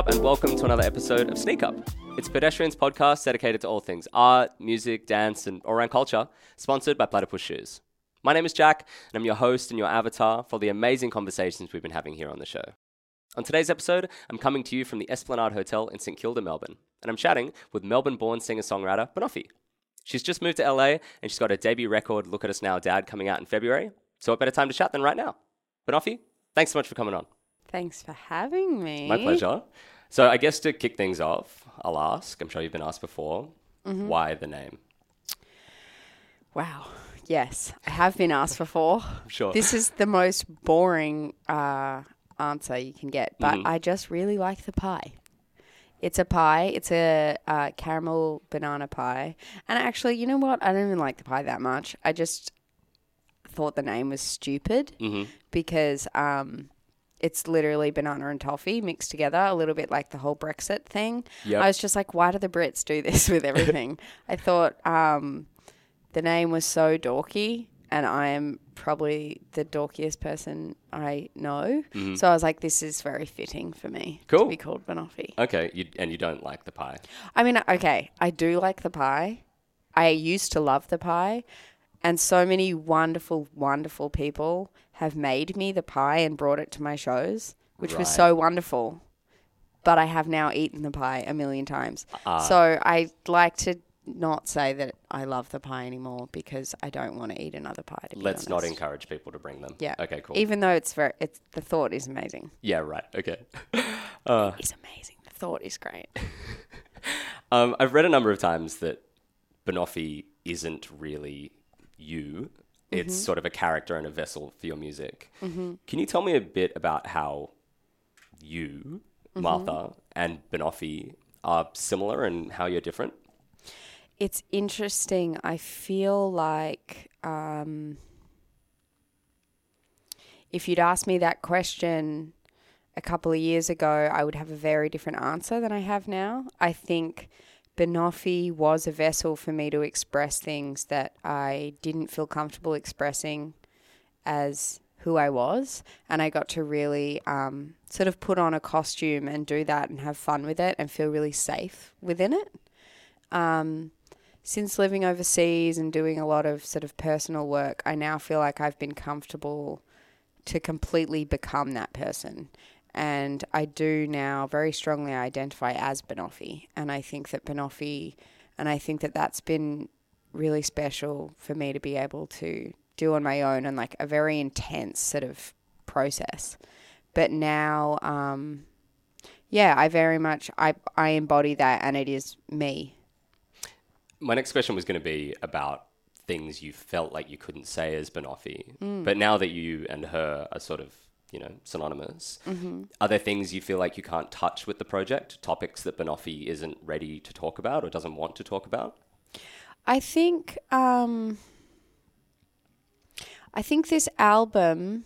up, and welcome to another episode of Sneak Up. It's Pedestrians podcast dedicated to all things art, music, dance, and all around culture, sponsored by Platypus Shoes. My name is Jack, and I'm your host and your avatar for the amazing conversations we've been having here on the show. On today's episode, I'm coming to you from the Esplanade Hotel in St Kilda, Melbourne, and I'm chatting with Melbourne born singer songwriter Banoffee. She's just moved to LA and she's got her debut record, Look at Us Now Dad, coming out in February. So, what better time to chat than right now? Banoffee, thanks so much for coming on. Thanks for having me. My pleasure. So, I guess to kick things off, I'll ask, I'm sure you've been asked before, Mm-hmm. why the name? Wow. Yes, I have been asked before. Sure. This is the most boring uh, answer you can get, but Mhm. I just really like the pie. It's a pie. It's a uh, caramel banana pie. And actually, you know what? I don't even like the pie that much. I just thought the name was stupid hmm because um, it's literally banana and toffee mixed together, a little bit like the whole Brexit thing. Yep. I was just like, why do the Brits do this with everything? I thought um, the name was so dorky, and I am probably the dorkiest person I know. So I was like, this is very fitting for me Cool. to be called Banoffee. Okay, you, and you don't like the pie. I mean, okay, I do like the pie. I used to love the pie. And so many wonderful, wonderful people have made me the pie and brought it to my shows, which Right. was so wonderful. But I have now eaten the pie a million times. Ah. so I like to not say that I love the pie anymore because I don't want to eat another pie. To Let's not encourage people to bring them. Yeah. Okay, cool. Even though it's very, it's the thought is amazing. yeah, right. Okay. Uh, It's amazing. The thought is great. um, I've read a number of times that Banoffee isn't really you. It's Mm-hmm. sort of a character and a vessel for your music. Can you tell me a bit about how you, Mm-hmm. Martha, and Banoffee are similar and how you're different? It's interesting. I feel like um, if you'd asked me that question a couple of years ago, I would have a very different answer than I have now. I think Banoffee was a vessel for me to express things that I didn't feel comfortable expressing as who I was, and I got to really um, sort of put on a costume and do that and have fun with it and feel really safe within it. Um, since living overseas and doing a lot of sort of personal work, I now feel like I've been comfortable to completely become that person. And I do now very strongly identify as Banoffee. And I think that Banoffee, and I think that that's been really special for me to be able to do on my own and like a very intense sort of process. But now, um, yeah, I very much, I, I embody that and it is me. My next question was going to be about things you felt like you couldn't say as Banoffee. Mm. But now that you and her are sort of, you know, synonymous, Mm-hmm. are there things you feel like you can't touch with the project? Topics that Banoffee isn't ready to talk about or doesn't want to talk about? I think um, I think this album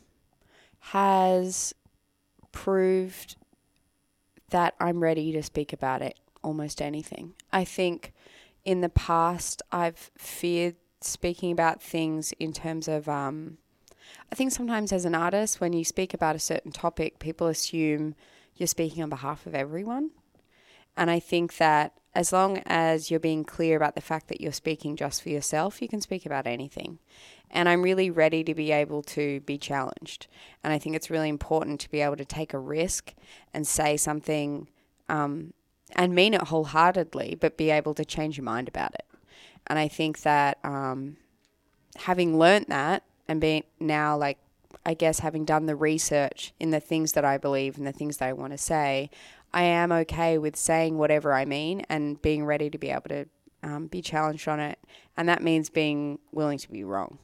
has proved that I'm ready to speak about it almost anything. I think in the past I've feared speaking about things in terms of um, I think sometimes as an artist when you speak about a certain topic people assume you're speaking on behalf of everyone. And I think that as long as you're being clear about the fact that you're speaking just for yourself, you can speak about anything. And I'm really ready to be able to be challenged. And I think it's really important to be able to take a risk and say something um, and mean it wholeheartedly, but be able to change your mind about it. And I think that um, having learnt that and being now like I guess having done the research in the things that I believe and the things that I want to say, I am okay with saying whatever I mean and being ready to be able to um, be challenged on it. And that means being willing to be wrong.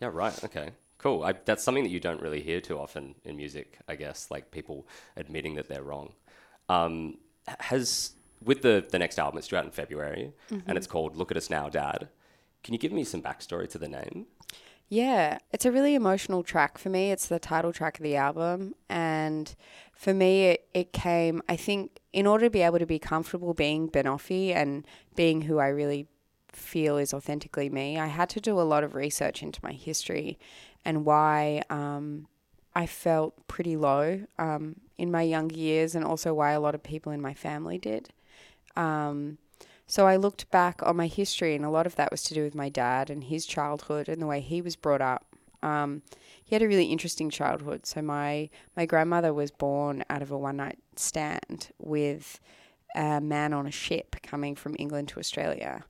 Yeah, right. Okay. Cool. I, that's something that you don't really hear too often in music, I guess, like people admitting that they're wrong. Um, has with the the next album, it's due out in February, and it's called "Look at Us Now, Dad." Can you give me some backstory to the name? Yeah, it's a really emotional track for me. It's the title track of the album. And for me, it, it came, I think, in order to be able to be comfortable being Banoffee and being who I really feel is authentically me, I had to do a lot of research into my history and why um, I felt pretty low um, in my younger years, and also why a lot of people in my family did. Um, so I looked back on my history, and a lot of that was to do with my dad and his childhood and the way he was brought up. Um, he had a really interesting childhood. So my my grandmother was born out of a one night stand with a man on a ship coming from England to Australia.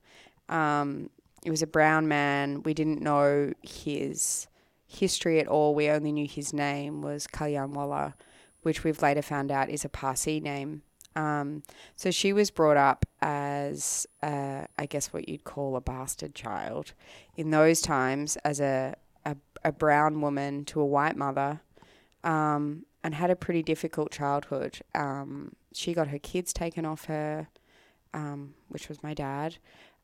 Um, it was a brown man. We didn't know his history at all. We only knew his name was Kalyanwala, which we've later found out is a Parsi name. Um, so she was brought up as, uh, I guess, what you'd call a bastard child. In those times, as a, a, a brown woman to a white mother, um, and had a pretty difficult childhood. Um, she got her kids taken off her, um, which was my dad,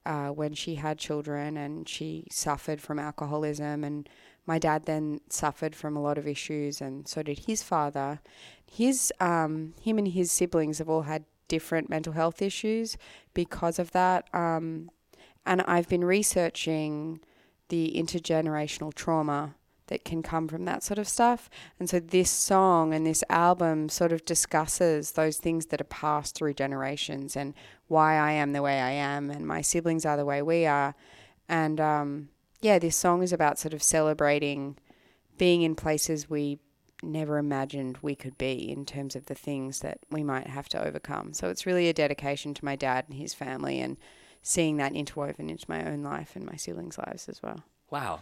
uh, when she had children, and she suffered from alcoholism. And my dad then suffered from a lot of issues, and so did his father. His, um, him and his siblings have all had different mental health issues because of that. Um, and I've been researching the intergenerational trauma that can come from that sort of stuff. And so this song and this album sort of discusses those things that are passed through generations and why I am the way I am and my siblings are the way we are. And um, yeah, this song is about sort of celebrating being in places we never imagined we could be in terms of the things that we might have to overcome. So it's really a dedication to my dad and his family and seeing that interwoven into my own life and my siblings' lives as well. Wow.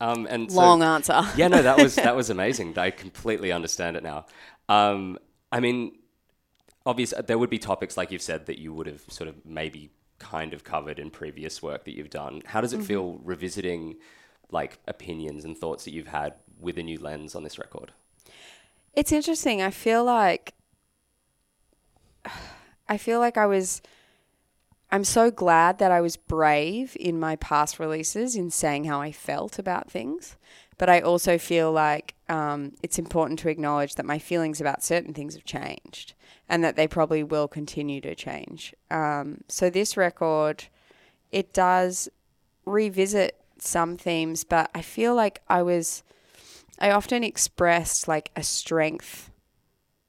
Um, and long so, answer. yeah, no, that was that was amazing. I completely understand it now. Um, I mean, obviously, there would be topics like you've said that you would have sort of maybe kind of covered in previous work that you've done. How does it mm-hmm. feel revisiting like opinions and thoughts that you've had with a new lens on this record? It's interesting. I feel like I feel like I was I'm so glad that I was brave in my past releases in saying how I felt about things. But I also feel like um, it's important to acknowledge that my feelings about certain things have changed and that they probably will continue to change. Um, so this record, it does revisit some themes, but I feel like I was, I often expressed like a strength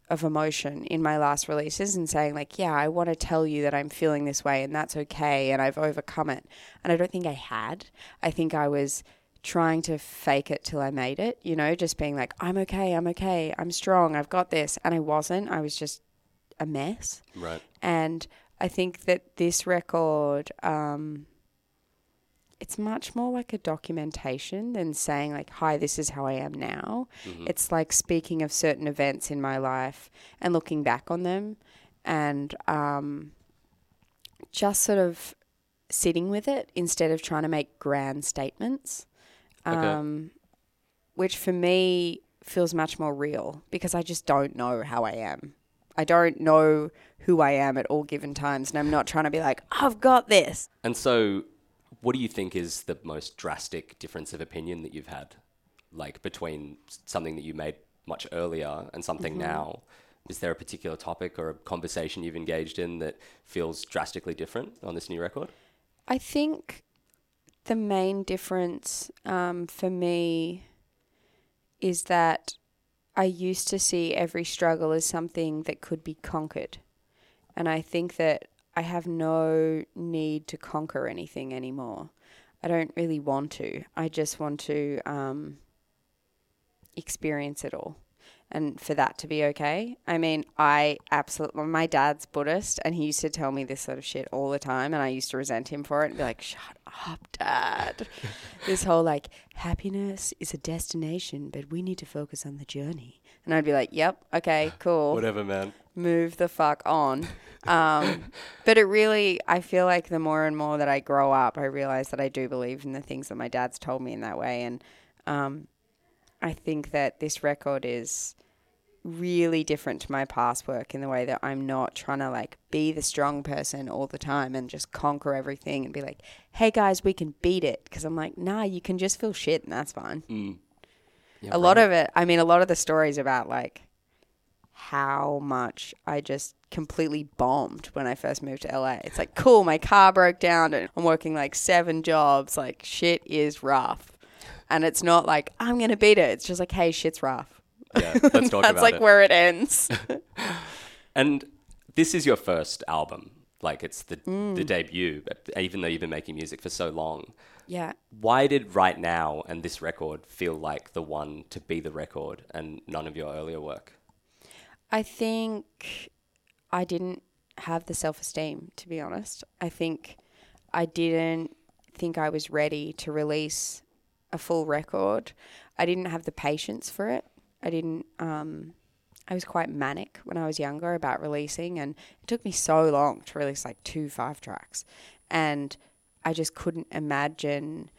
of emotion in my last releases and saying like yeah i want to tell you that i'm feeling this way and that's okay and i've overcome it and i don't think i had i think i was trying to fake it till i made it you know just being like i'm okay i'm okay i'm strong i've got this and i wasn't i was just a mess. Right. And i think that this record um, it's much more like a documentation than saying like hi this is how i am now. Mm-hmm. it's like speaking of certain events in my life and looking back on them and um, just sort of sitting with it instead of trying to make grand statements um, okay. which for me feels much more real because i just don't know how i am I don't know who I am at all given times, and I'm not trying to be like, I've got this. And so, what do you think is the most drastic difference of opinion that you've had, like between something that you made much earlier and something mm-hmm. now? Is there a particular topic or a conversation you've engaged in that feels drastically different on this new record? I think the main difference um, for me is that I used to see every struggle as something that could be conquered. And I think that I have no need to conquer anything anymore. I don't really want to. I just want to um, experience it all and for that to be okay. I mean, I absolutely, my dad's Buddhist and he used to tell me this sort of shit all the time and I used to resent him for it and be like, shut up, dad. this whole like, happiness is a destination, but we need to focus on the journey. And I'd be like, yep, okay, cool. Whatever, man. Move the fuck on. Um, but it really, I feel like the more and more that I grow up, I realize that I do believe in the things that my dad's told me in that way. And um, I think that this record is really different to my past work in the way that I'm not trying to like be the strong person all the time and just conquer everything and be like, hey guys, we can beat it. Because I'm like, nah, you can just feel shit and that's fine. Mm. Yeah, a right. lot of it, I mean, a lot of the stories about like how much I just completely bombed when I first moved to LA. It's like, cool, my car broke down and I'm working like seven jobs. Like, shit is rough. And it's not like, I'm going to beat it. It's just like, hey, shit's rough. Yeah, let's talk That's about like it. where it ends. And this is your first album. Like it's the Mm. the debut, even though you've been making music for so long. yeah. Why did Right Now and this record feel like the one to be the record and none of your earlier work? I think I didn't have the self esteem, to be honest. I think I didn't think I was ready to release a full record. I didn't have the patience for it. I didn't, um, I was quite manic when I was younger about releasing, and it took me so long to release like two five tracks. And I just couldn't imagine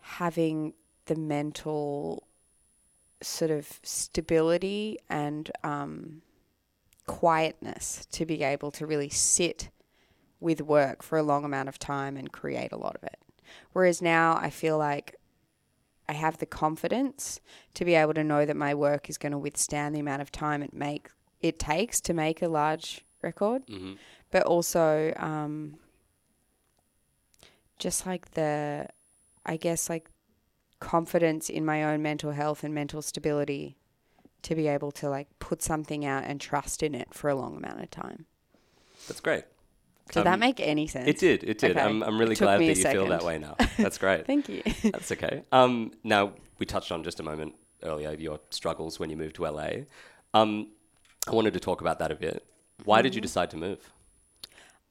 having the mental sort of stability and um, quietness to be able to really sit with work for a long amount of time and create a lot of it. Whereas now I feel like I have the confidence to be able to know that my work is going to withstand the amount of time it make it takes to make a large record, Mhm. but also um, just like the, I guess like confidence in my own mental health and mental stability to be able to like put something out and trust in it for a long amount of time. That's great. Did Um, that make any sense? It did. It did. Okay. I'm, I'm really glad that you feel that way now. That's great. Thank you. That's okay. Um, now we touched on just a moment earlier your struggles when you moved to LA. Um, I wanted to talk about that a bit. Why did you Mm-hmm. decide to move?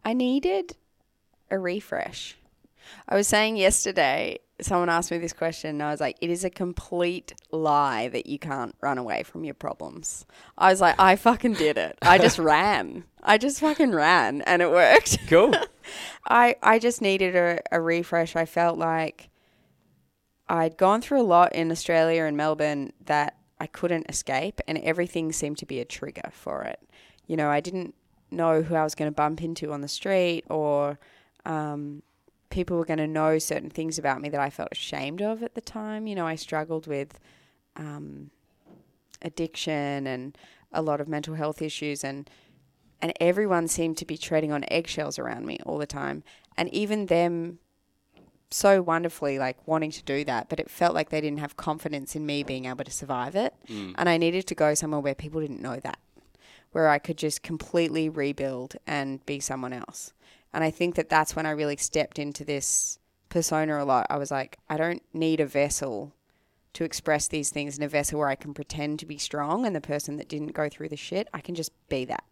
I needed a refresh. I was saying yesterday, someone asked me this question, and I was like, it is a complete lie that you can't run away from your problems. I was like, I fucking did it. I just ran. I just fucking ran, and it worked. Cool. I, I just needed a, a refresh. I felt like I'd gone through a lot in Australia and Melbourne that I couldn't escape, and everything seemed to be a trigger for it. You know, I didn't know who I was going to bump into on the street, or um, people were going to know certain things about me that I felt ashamed of at the time. You know, I struggled with um, addiction and a lot of mental health issues, and and everyone seemed to be treading on eggshells around me all the time. And even them so wonderfully like wanting to do that, but it felt like they didn't have confidence in me being able to survive it. And I needed to go somewhere where people didn't know that, where I could just completely rebuild and be someone else. And I think that that's when I really stepped into this persona a lot. I was like, I don't need a vessel to express these things in a vessel where I can pretend to be strong and the person that didn't go through the shit, I can just be that.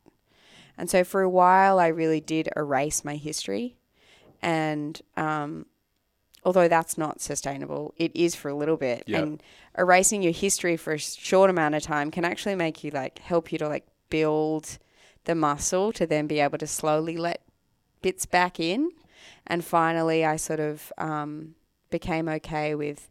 And so for a while, I really did erase my history. And um, although that's not sustainable, it is for a little bit. Yeah. And erasing your history for a short amount of time can actually make you like help you to like build the muscle to then be able to slowly let bits back in. And finally, I sort of um, became okay with,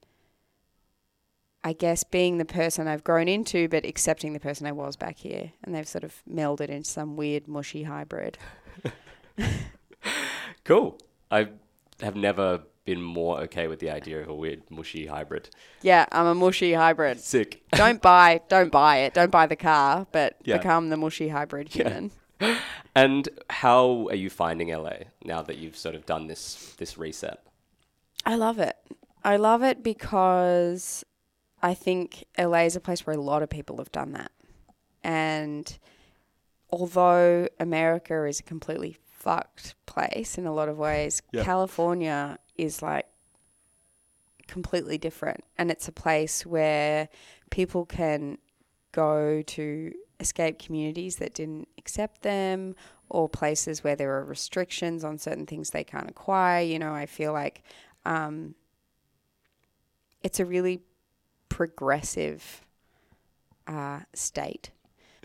I guess, being the person I've grown into, but accepting the person I was back here. And they've sort of melded into some weird, mushy hybrid. Cool. I have never been more okay with the idea of a weird mushy hybrid. Yeah, I'm a mushy hybrid. Sick. don't buy, don't buy it. Don't buy the car, but Yeah. become the mushy hybrid human. And how are you finding LA now that you've sort of done this this reset? I love it. I love it because I think LA is a place where a lot of people have done that. And although America is a completely fucked place in a lot of ways, Yeah. California is like completely different. And it's a place where people can go to escape communities that didn't accept them or places where there are restrictions on certain things they can't acquire. You know, I feel like um, it's a really progressive uh, state.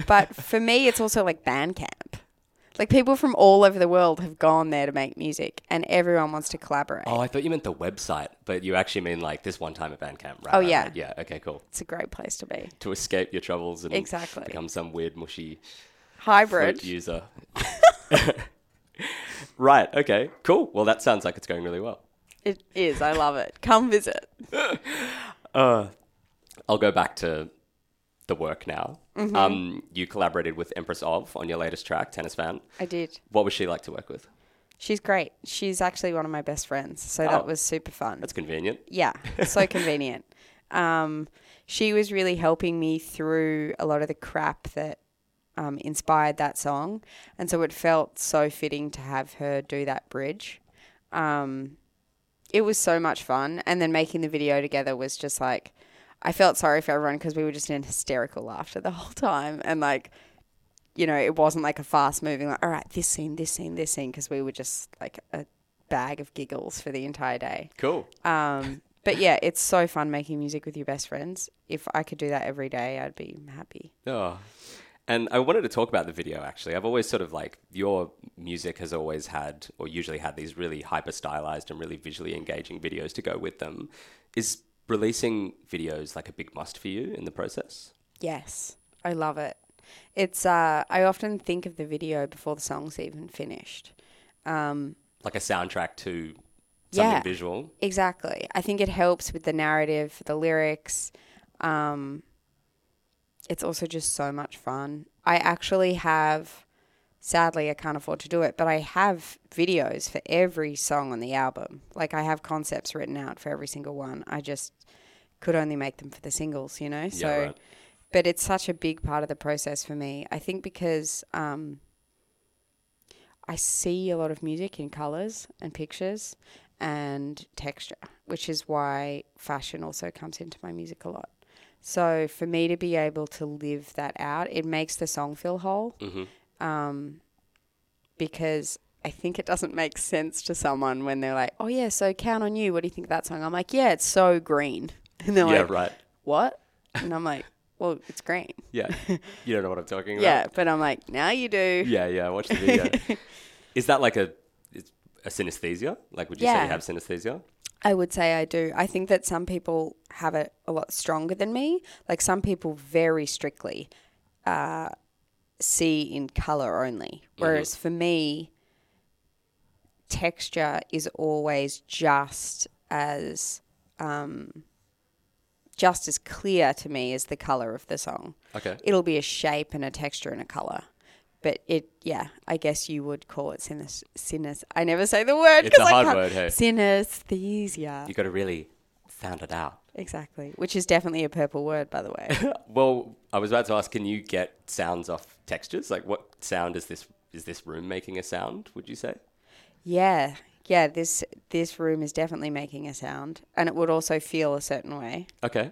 But for me, it's also like band camp. Like people from all over the world have gone there to make music, and everyone wants to collaborate. Oh, I thought you meant the website, but you actually mean like this one time at Bandcamp, right? Oh, yeah. right. Yeah, okay, cool. It's a great place to be. To escape your troubles and Exactly. become some weird mushy Hybrid. user. right, okay, cool. Well, that sounds like it's going really well. It is. I love it. Come visit. Uh, I'll go back to the work now. Mm-hmm. Um, you collaborated with Empress of on your latest track, Tennis Fan. I did. What was she like to work with? She's great. She's actually one of my best friends, so Oh. that was super fun. That's convenient. Yeah, so convenient. Um, she was really helping me through a lot of the crap that um, inspired that song, and so it felt so fitting to have her do that bridge. Um, it was so much fun, and then making the video together was just like I felt sorry for everyone because we were just in hysterical laughter the whole time, and like you know, it wasn't like a fast moving like all right, this scene, this scene, this scene, because we were just like a bag of giggles for the entire day. Cool. Um, but yeah, it's so fun making music with your best friends. If I could do that every day, I'd be happy. Oh. And I wanted to talk about the video actually. I've always sort of like your music has always had, or usually had, these really hyper stylized and really visually engaging videos to go with them. Is releasing videos like a big must for you in the process? Yes, I love it. It's uh, I often think of the video before the song's even finished. Um, Like a soundtrack to something Yeah. visual? exactly. I think it helps with the narrative, the lyrics. Um, it's also just so much fun. I actually have, sadly, I can't afford to do it, but I have videos for every song on the album. Like I have concepts written out for every single one. I just could only make them for the singles, you know? So, right. but it's such a big part of the process for me. I think because um, I see a lot of music in colors and pictures and texture, which is why fashion also comes into my music a lot. So for me to be able to live that out, it makes the song feel whole. Mm-hmm. Um, because I think it doesn't make sense to someone when they're like, "Oh yeah, so count on you." What do you think of that song? I'm like, "Yeah, it's so green," and they're Yeah, like, right. "What?" And I'm like, "Well, it's green." Yeah. You don't know what I'm talking about? Yeah, but I'm like, now you do. Yeah, yeah. Watch the video. Is that like a a synesthesia? Like, would you say you have synesthesia? I would say I do. I think that some people have it a lot stronger than me. Like some people very strictly uh, see in color only, whereas for me, texture is always just as um, just as clear to me as the color of the song. Okay. It'll be a shape and a texture and a color. But it, yeah, I guess you would call it sinus. sinus I never say the word. It's a 'cause I hard can't- word, hey. Synesthesia. You got to really sound it out. Exactly. Which is definitely a purple word, by the way. Well, I was about to ask, can you get sounds off textures? Like, what sound is this? Is this room making a sound? Would you say? yeah. Yeah, this this room is definitely making a sound. And it would also feel a certain way. Okay.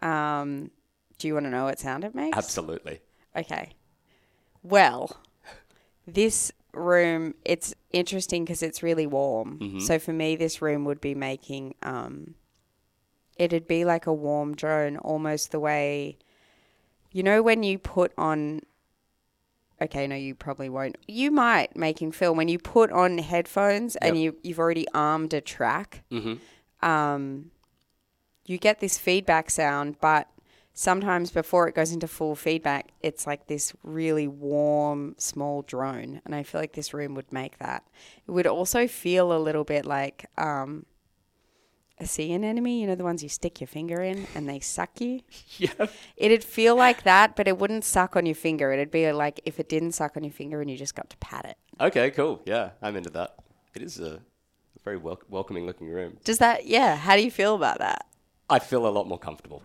Um, do you want to know what sound it makes? Absolutely. Okay. Well, this room, it's interesting because it's really warm. So for me, this room would be making, um, it'd be like a warm drone, almost the way, you know, when you put on, okay, no, you probably won't. You might making film when you put on headphones and you, you've already armed a track Mm-hmm. um, you get this feedback sound, but sometimes before it goes into full feedback, it's like this really warm, small drone. And I feel like this room would make that. It would also feel a little bit like um, a sea anemone, you know, the ones you stick your finger in and they suck you. Yeah. It'd feel like that, but it wouldn't suck on your finger. It'd be like if it didn't suck on your finger and you just got to pat it. Okay. Cool. Yeah, I'm into that. It is a very wel- welcoming looking room. Does that, yeah, how do you feel about that? I feel a lot more comfortable.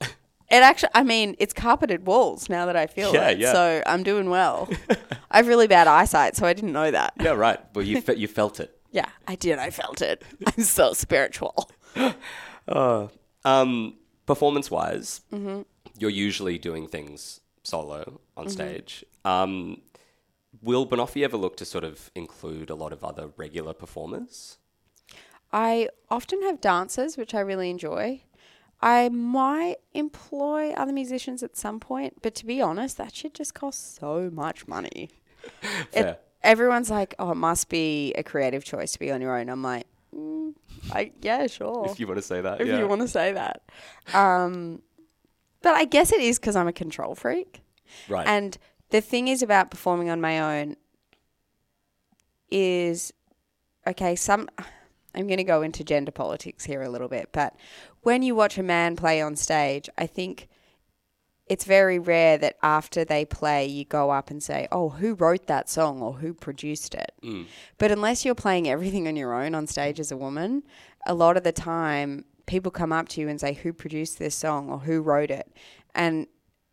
It actually, I mean, it's carpeted walls now that I feel Yeah, it. yeah. So I'm doing well. I have really bad eyesight, so I didn't know that. Yeah. Right. Well, you fe- you felt it. Yeah, I did. I felt it. I'm so spiritual. Um, performance wise, Mm-hmm. you're usually doing things solo on stage. Um, will Banoffee ever look to sort of include a lot of other regular performers? I often have dancers, which I really enjoy. I might employ other musicians at some point, but to be honest, that shit just costs so much money. Fair. It, everyone's like, "Oh, it must be a creative choice to be on your own." I'm like, mm, I yeah, sure. If you want to say that, if yeah. you want to say that. Um, but I guess it is because I'm a control freak. right. And the thing is about performing on my own is okay, some I'm going to go into gender politics here a little bit, but when you watch a man play on stage, I think it's very rare that after they play, you go up and say, "Oh, who wrote that song or who produced it?" Mm. But unless you're playing everything on your own on stage as a woman, a lot of the time people come up to you and say, "Who produced this song or who wrote it?" And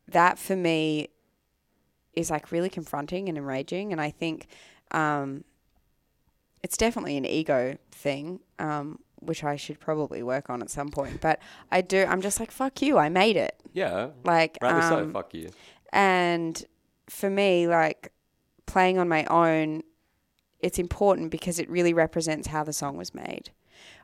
that for me is like really confronting and enraging. And I think um, it's definitely an ego thing, um, which I should probably work on at some point. But I do. I'm just like, "Fuck you! I made it." Yeah. Like, so. um, Fuck you. and for me, like playing on my own, it's important because it really represents how the song was made.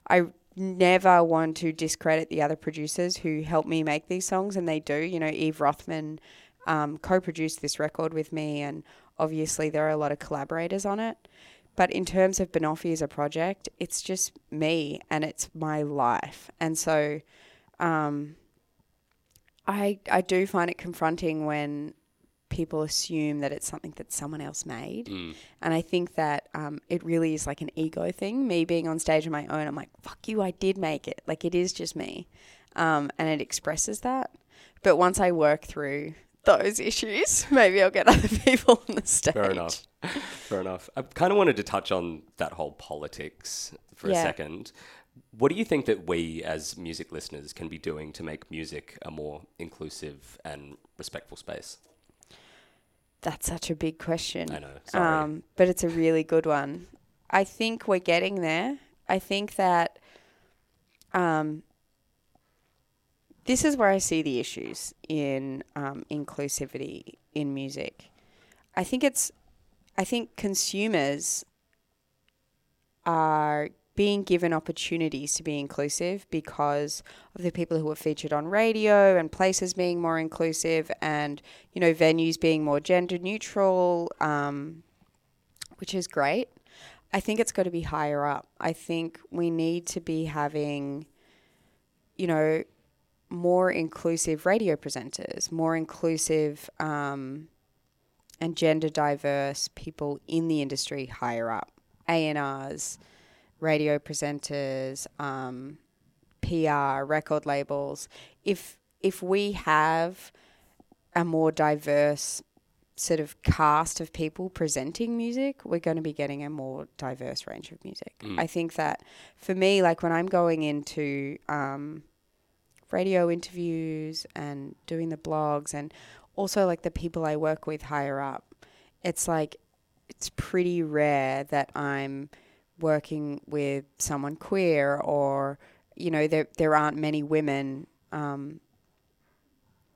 I never want to discredit the other producers who helped me make these songs, and they do. You know, Eve Rothman um, co produced this record with me, and obviously there are a lot of collaborators on it. But in terms of Banoffee as a project, it's just me and it's my life. And so um, I I do find it confronting when people assume that it's something that someone else made, Mm. and I think that um, it really is like an ego thing. Me being on stage on my own, I'm like, "Fuck you, I did make it." Like it is just me, um, and it expresses that. But once I work through those issues, maybe I'll get other people on the stage. Fair enough. Fair enough. I kind of wanted to touch on that whole politics for a second. What do you think that we as music listeners can be doing to make music a more inclusive and respectful space? That's such a big question. I know. Sorry. Um, but it's a really good one. I think we're getting there. I think that um, this is where I see the issues in um, inclusivity in music. I think it's, I think consumers are being given opportunities to be inclusive because of the people who are featured on radio and places being more inclusive and you know venues being more gender neutral um, which is great i think it's got to be higher up i think we need to be having you know more inclusive radio presenters more inclusive um, and gender diverse people in the industry higher up a&rs radio presenters, um, PR, record labels. If if we have a more diverse sort of cast of people presenting music, we're going to be getting a more diverse range of music. I think that for me, like when I'm going into um, radio interviews and doing the blogs, and also like the people I work with higher up, it's like it's pretty rare that I'm working with someone queer or you know there there aren't many women um,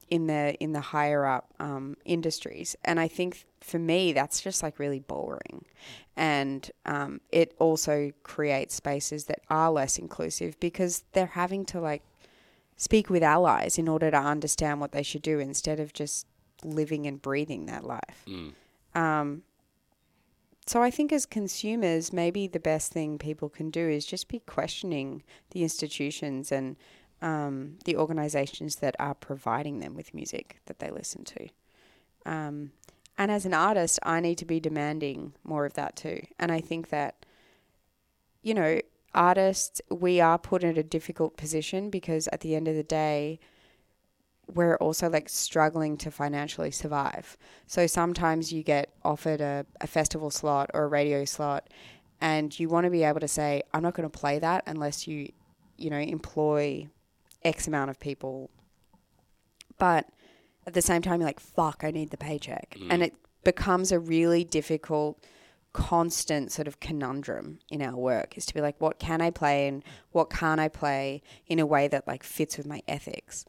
in the in the higher up um, industries. And I think for me that's just like really boring. And um, it also creates spaces that are less inclusive because they're having to like speak with allies in order to understand what they should do instead of just living and breathing that life Mm. um, so I think as consumers, maybe the best thing people can do is just be questioning the institutions and um, the organizations that are providing them with music that they listen to. Um, and as an artist, I need to be demanding more of that too. And I think that, you know, artists, we are put in a difficult position because at the end of the day, we're also like struggling to financially survive. So sometimes you get offered a, a festival slot or a radio slot and you want to be able to say, I'm not going to play that unless you, you know, employ X amount of people. But at the same time, you're like, fuck, I need the paycheck. Mm-hmm. And it becomes a really difficult, constant sort of conundrum in our work is to be like, what can I play and what can't I play in a way that like fits with my ethics?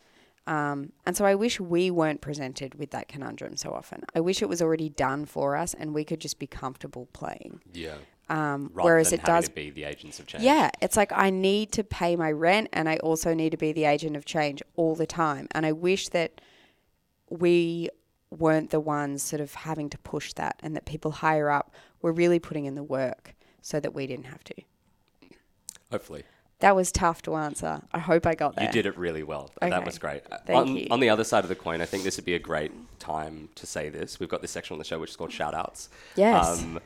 Um, and so I wish we weren't presented with that conundrum so often. I wish it was already done for us and we could just be comfortable playing. Yeah. Um, whereas it does to be the agents of change. yeah, it's like I need to pay my rent and I also need to be the agent of change all the time. And I wish that we weren't the ones sort of having to push that and that people higher up were really putting in the work so that we didn't have to. Hopefully. That was tough to answer. I hope I got there. You did it really well. That was great. Thank on, you. on the other side of the coin, I think this would be a great time to say this. We've got this section on the show which is called shout outs. Yes. Um,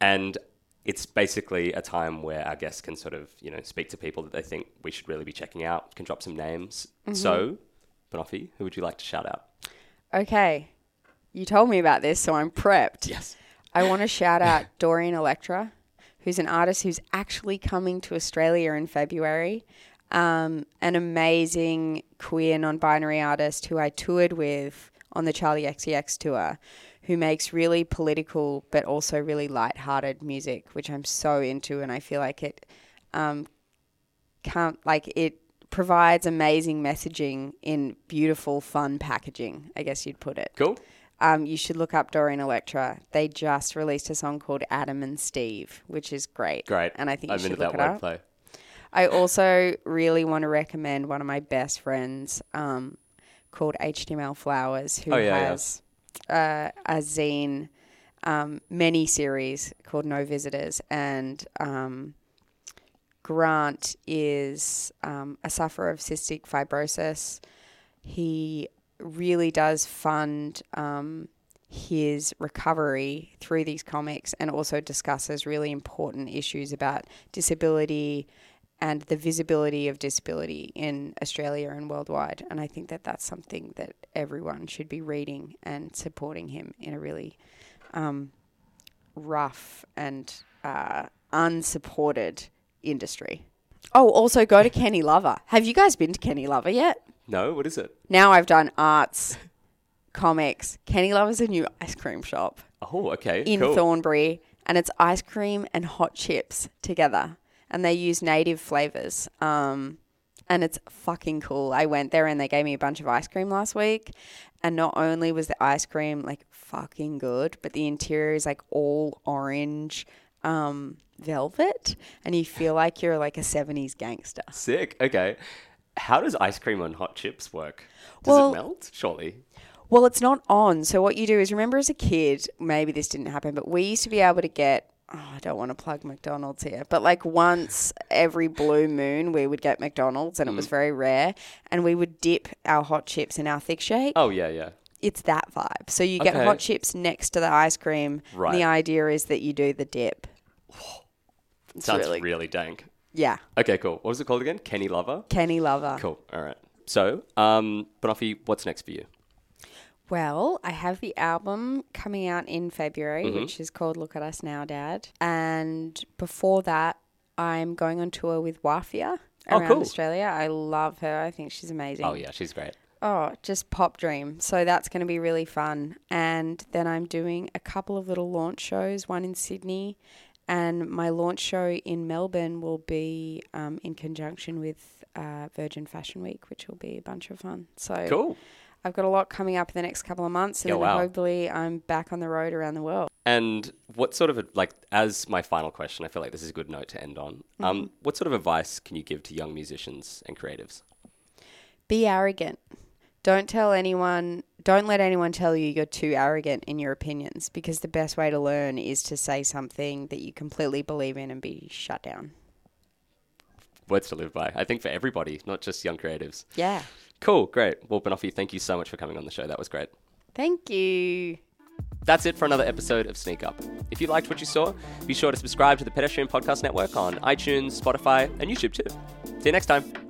and it's basically a time where our guests can sort of, you know, speak to people that they think we should really be checking out, can drop some names. Mm-hmm. So, Banoffee, who would you like to shout out? Okay. You told me about this, so I'm prepped. Yes. I want to shout out Dorian Electra, who's an artist who's actually coming to Australia in February. Um, an amazing queer non binary artist who I toured with on the Charli XCX tour, who makes really political but also really light-hearted music, which I'm so into, and I feel like it um, can't like it provides amazing messaging in beautiful, fun packaging. I guess you'd put it. Cool. Um, you should look up Dorian Electra. They just released a song called Adam and Steve, which is great. Great. And I think you I'm should look that it up. wordplay. I also really want to recommend one of my best friends um, called HTML Flowers, who Oh, yeah, yeah. has Uh, a zine um, mini series called No Visitors. And um, Grant is um, a sufferer of cystic fibrosis. He really does fund um, his recovery through these comics and also discusses really important issues about disability and the visibility of disability in Australia and worldwide. And I think that that's something that everyone should be reading and supporting him in a really um, rough and uh, unsupported industry. Oh, also go to Kenny Lover. Have you guys been to Kenny Lover yet? No, what is it? Now I've done arts, comics. Kenny Lover's a new ice cream shop Oh, okay. in cool. Thornbury, and it's ice cream and hot chips together, and they use native flavors. Um, and it's fucking cool. I went there and they gave me a bunch of ice cream last week, and not only was the ice cream like fucking good, but the interior is like all orange um, velvet, and you feel like you're like a '70s gangster. Sick. Okay. How does ice cream on hot chips work? Does Well- it melt? Surely. Well, it's not on. So what you do is remember as a kid, maybe this didn't happen, but we used to be able to get oh, I don't want to plug McDonald's here, but like once every blue moon we would get McDonald's and it was Mm. very rare and we would dip our hot chips in our thick shake. Oh yeah, yeah. It's that vibe. So you get Okay. hot chips next to the ice cream. and Right. The idea is that you do the dip. Sounds really, really dank. Yeah. Okay, cool. What was it called again? Kenny Lover. Kenny Lover. Cool. All right. So, um, Banoffee, what's next for you? Well, I have the album coming out in February, Mm-hmm. which is called Look at Us Now, Dad. And before that, I'm going on tour with Wafia Oh, around cool. Australia. I love her. I think she's amazing. Oh yeah, she's great. Oh, just pop dream. So that's going to be really fun. And then I'm doing a couple of little launch shows, one in Sydney, and my launch show in Melbourne will be um, in conjunction with uh, Virgin Fashion Week, which will be a bunch of fun. So Cool. I've got a lot coming up in the next couple of months, and Yeah, wow. hopefully I'm back on the road around the world. And what sort of like as my final question, I feel like this is a good note to end on. Mm-hmm. Um, what sort of advice can you give to young musicians and creatives? Be arrogant. Don't tell anyone, don't let anyone tell you you're too arrogant in your opinions because the best way to learn is to say something that you completely believe in and be shut down. Words to live by. I think for everybody, not just young creatives. Yeah. Cool, great. Well, Banoffee, thank you so much for coming on the show. That was great. Thank you. That's it for another episode of Sneak Up. If you liked what you saw, be sure to subscribe to the Pedestrian Podcast Network on iTunes, Spotify, and YouTube too. See you next time.